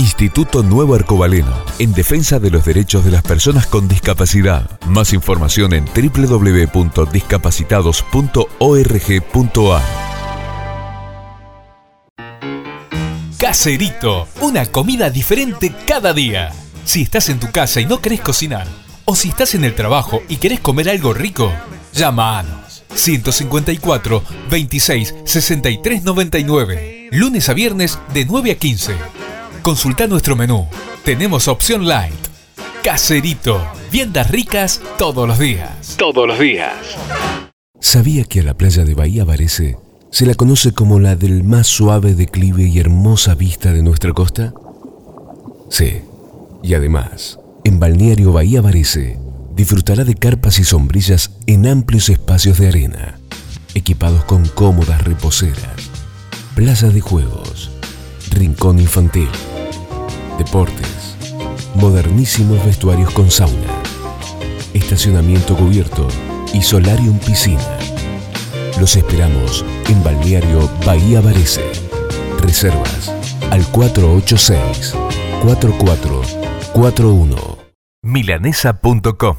Instituto Nuevo Arcobaleno, en defensa de los derechos de las personas con discapacidad. Más información en www.discapacitados.org.ar. Caserito, una comida diferente cada día. Si estás en tu casa y no querés cocinar, o si estás en el trabajo y querés comer algo rico, llámanos. 154 26 63 99. Lunes a viernes de 9 a 15. Consulta nuestro menú. Tenemos opción light. Caserito. Viandas ricas todos los días. Todos los días. ¿Sabía que a la playa de Bahía Varese se la conoce como la del más suave declive y hermosa vista de nuestra costa? Sí. Y además, en Balneario Bahía Varese disfrutará de carpas y sombrillas en amplios espacios de arena, equipados con cómodas reposeras, plaza de juegos, rincón infantil, deportes, modernísimos vestuarios con sauna, estacionamiento cubierto y solarium piscina. Los esperamos en Balneario Bahía Varese. Reservas al 486 4441. Milanesa.com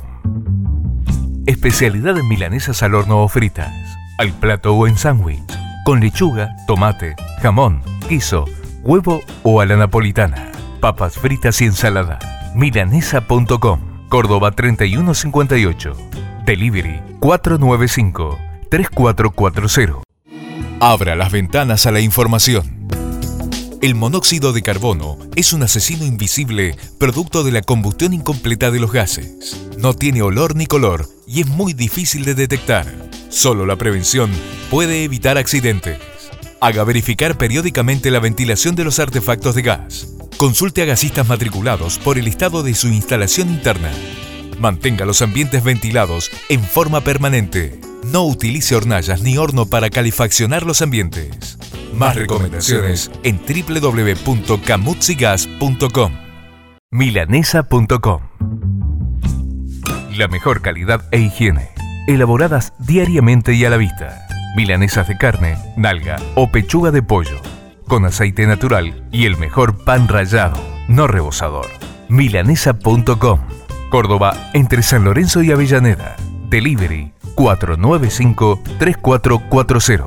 Especialidad en milanesas al horno o fritas, al plato o en sándwich, con lechuga, tomate, jamón, guiso, huevo o a la napolitana, papas fritas y ensalada. Milanesa.com Córdoba 3158 Delivery 495 3440 Abra las ventanas a la información. El monóxido de carbono es un asesino invisible producto de la combustión incompleta de los gases. No tiene olor ni color y es muy difícil de detectar. Solo la prevención puede evitar accidentes. Haga verificar periódicamente la ventilación de los artefactos de gas. Consulte a gasistas matriculados por el estado de su instalación interna. Mantenga los ambientes ventilados en forma permanente. No utilice hornallas ni horno para calefaccionar los ambientes. Más recomendaciones en www.camutsigas.com. Milanesa.com. La mejor calidad e higiene, elaboradas diariamente y a la vista. Milanesas de carne, nalga o pechuga de pollo, con aceite natural y el mejor pan rallado, no rebosador. Milanesa.com. Córdoba, entre San Lorenzo y Avellaneda. Delivery 495 3440.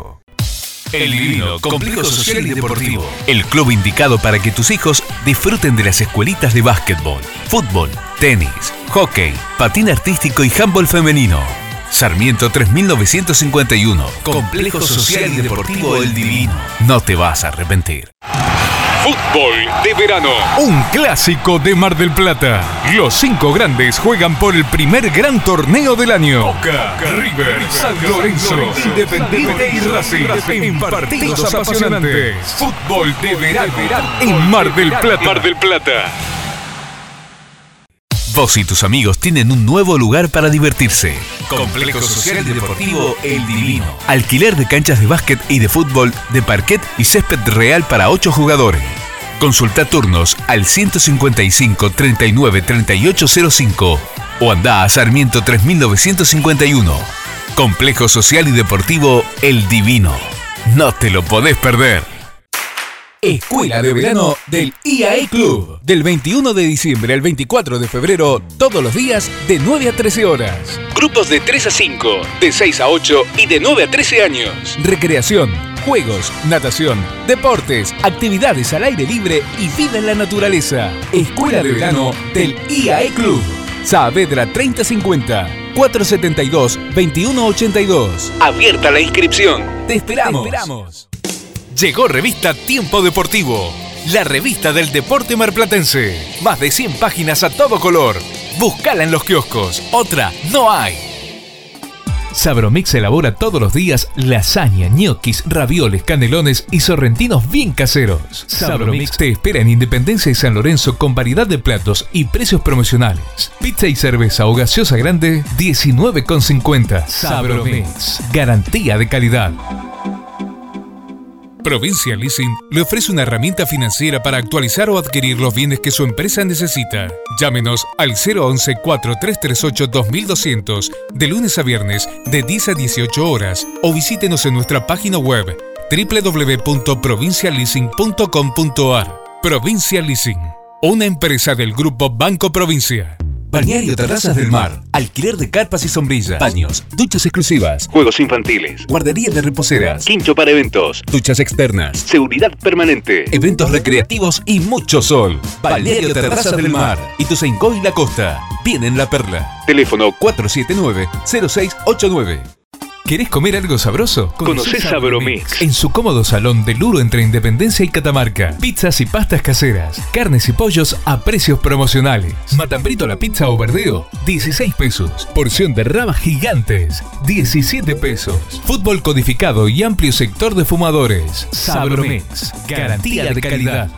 El Divino, Complejo Social y Deportivo. El club indicado para que tus hijos disfruten de las escuelitas de básquetbol, fútbol, tenis, hockey, patín artístico y handball femenino. Sarmiento 3951. Complejo Social y Deportivo El Divino. No te vas a arrepentir. Fútbol de verano. Un clásico de Mar del Plata. Los cinco grandes juegan por el primer gran torneo del año. Boca, River, San Lorenzo, Independiente y Racing. En partidos apasionantes. Fútbol de verano. En Mar del Plata. Mar del Plata. Vos y tus amigos tienen un nuevo lugar para divertirse. Complejo Social y Deportivo El Divino. Alquiler de canchas de básquet y de fútbol, de parquet y césped real para 8 jugadores. Consulta turnos al 155 39 3805 o anda a Sarmiento 3951. Complejo Social y Deportivo El Divino. No te lo podés perder. Escuela de Verano del IAE Club. Del 21 de diciembre al 24 de febrero, todos los días de 9 a 13 horas. Grupos de 3 a 5, de 6 a 8 y de 9 a 13 años. Recreación, juegos, natación, deportes, actividades al aire libre y vida en la naturaleza. Escuela de Verano del IAE Club. Saavedra 3050. 472-2182. Abierta la inscripción. Te esperamos. Te esperamos. Llegó revista Tiempo Deportivo, la revista del deporte marplatense. Más de 100 páginas a todo color. Búscala en los kioscos. Otra no hay. Sabromix elabora todos los días lasaña, ñoquis, ravioles, canelones y sorrentinos bien caseros. Sabromix te espera en Independencia y San Lorenzo con variedad de platos y precios promocionales. Pizza y cerveza o gaseosa grande 19,50. Sabromix, garantía de calidad. Provincia Leasing le ofrece una herramienta financiera para actualizar o adquirir los bienes que su empresa necesita. Llámenos al 011-4338-2200 de lunes a viernes de 10 a 18 horas o visítenos en nuestra página web www.provincialeasing.com.ar. Provincia Leasing, una empresa del grupo Banco Provincia. Balneario Terrazas del Mar. Alquiler de carpas y sombrillas. Baños. Duchas exclusivas. Juegos infantiles. Guardería de reposeras. Quincho para eventos. Duchas externas. Seguridad permanente. Eventos recreativos y mucho sol. Balneario Terrazas del Mar. Y tu y La Costa. Viene La Perla. Teléfono 479-0689. ¿Querés comer algo sabroso? Conoce Sabromix. En su cómodo salón de Luro entre Independencia y Catamarca. Pizzas y pastas caseras. Carnes y pollos a precios promocionales. Matambrito la pizza o verdeo, 16 pesos. Porción de rabas gigantes, 17 pesos. Fútbol codificado y amplio sector de fumadores. Sabromix. Garantía de calidad.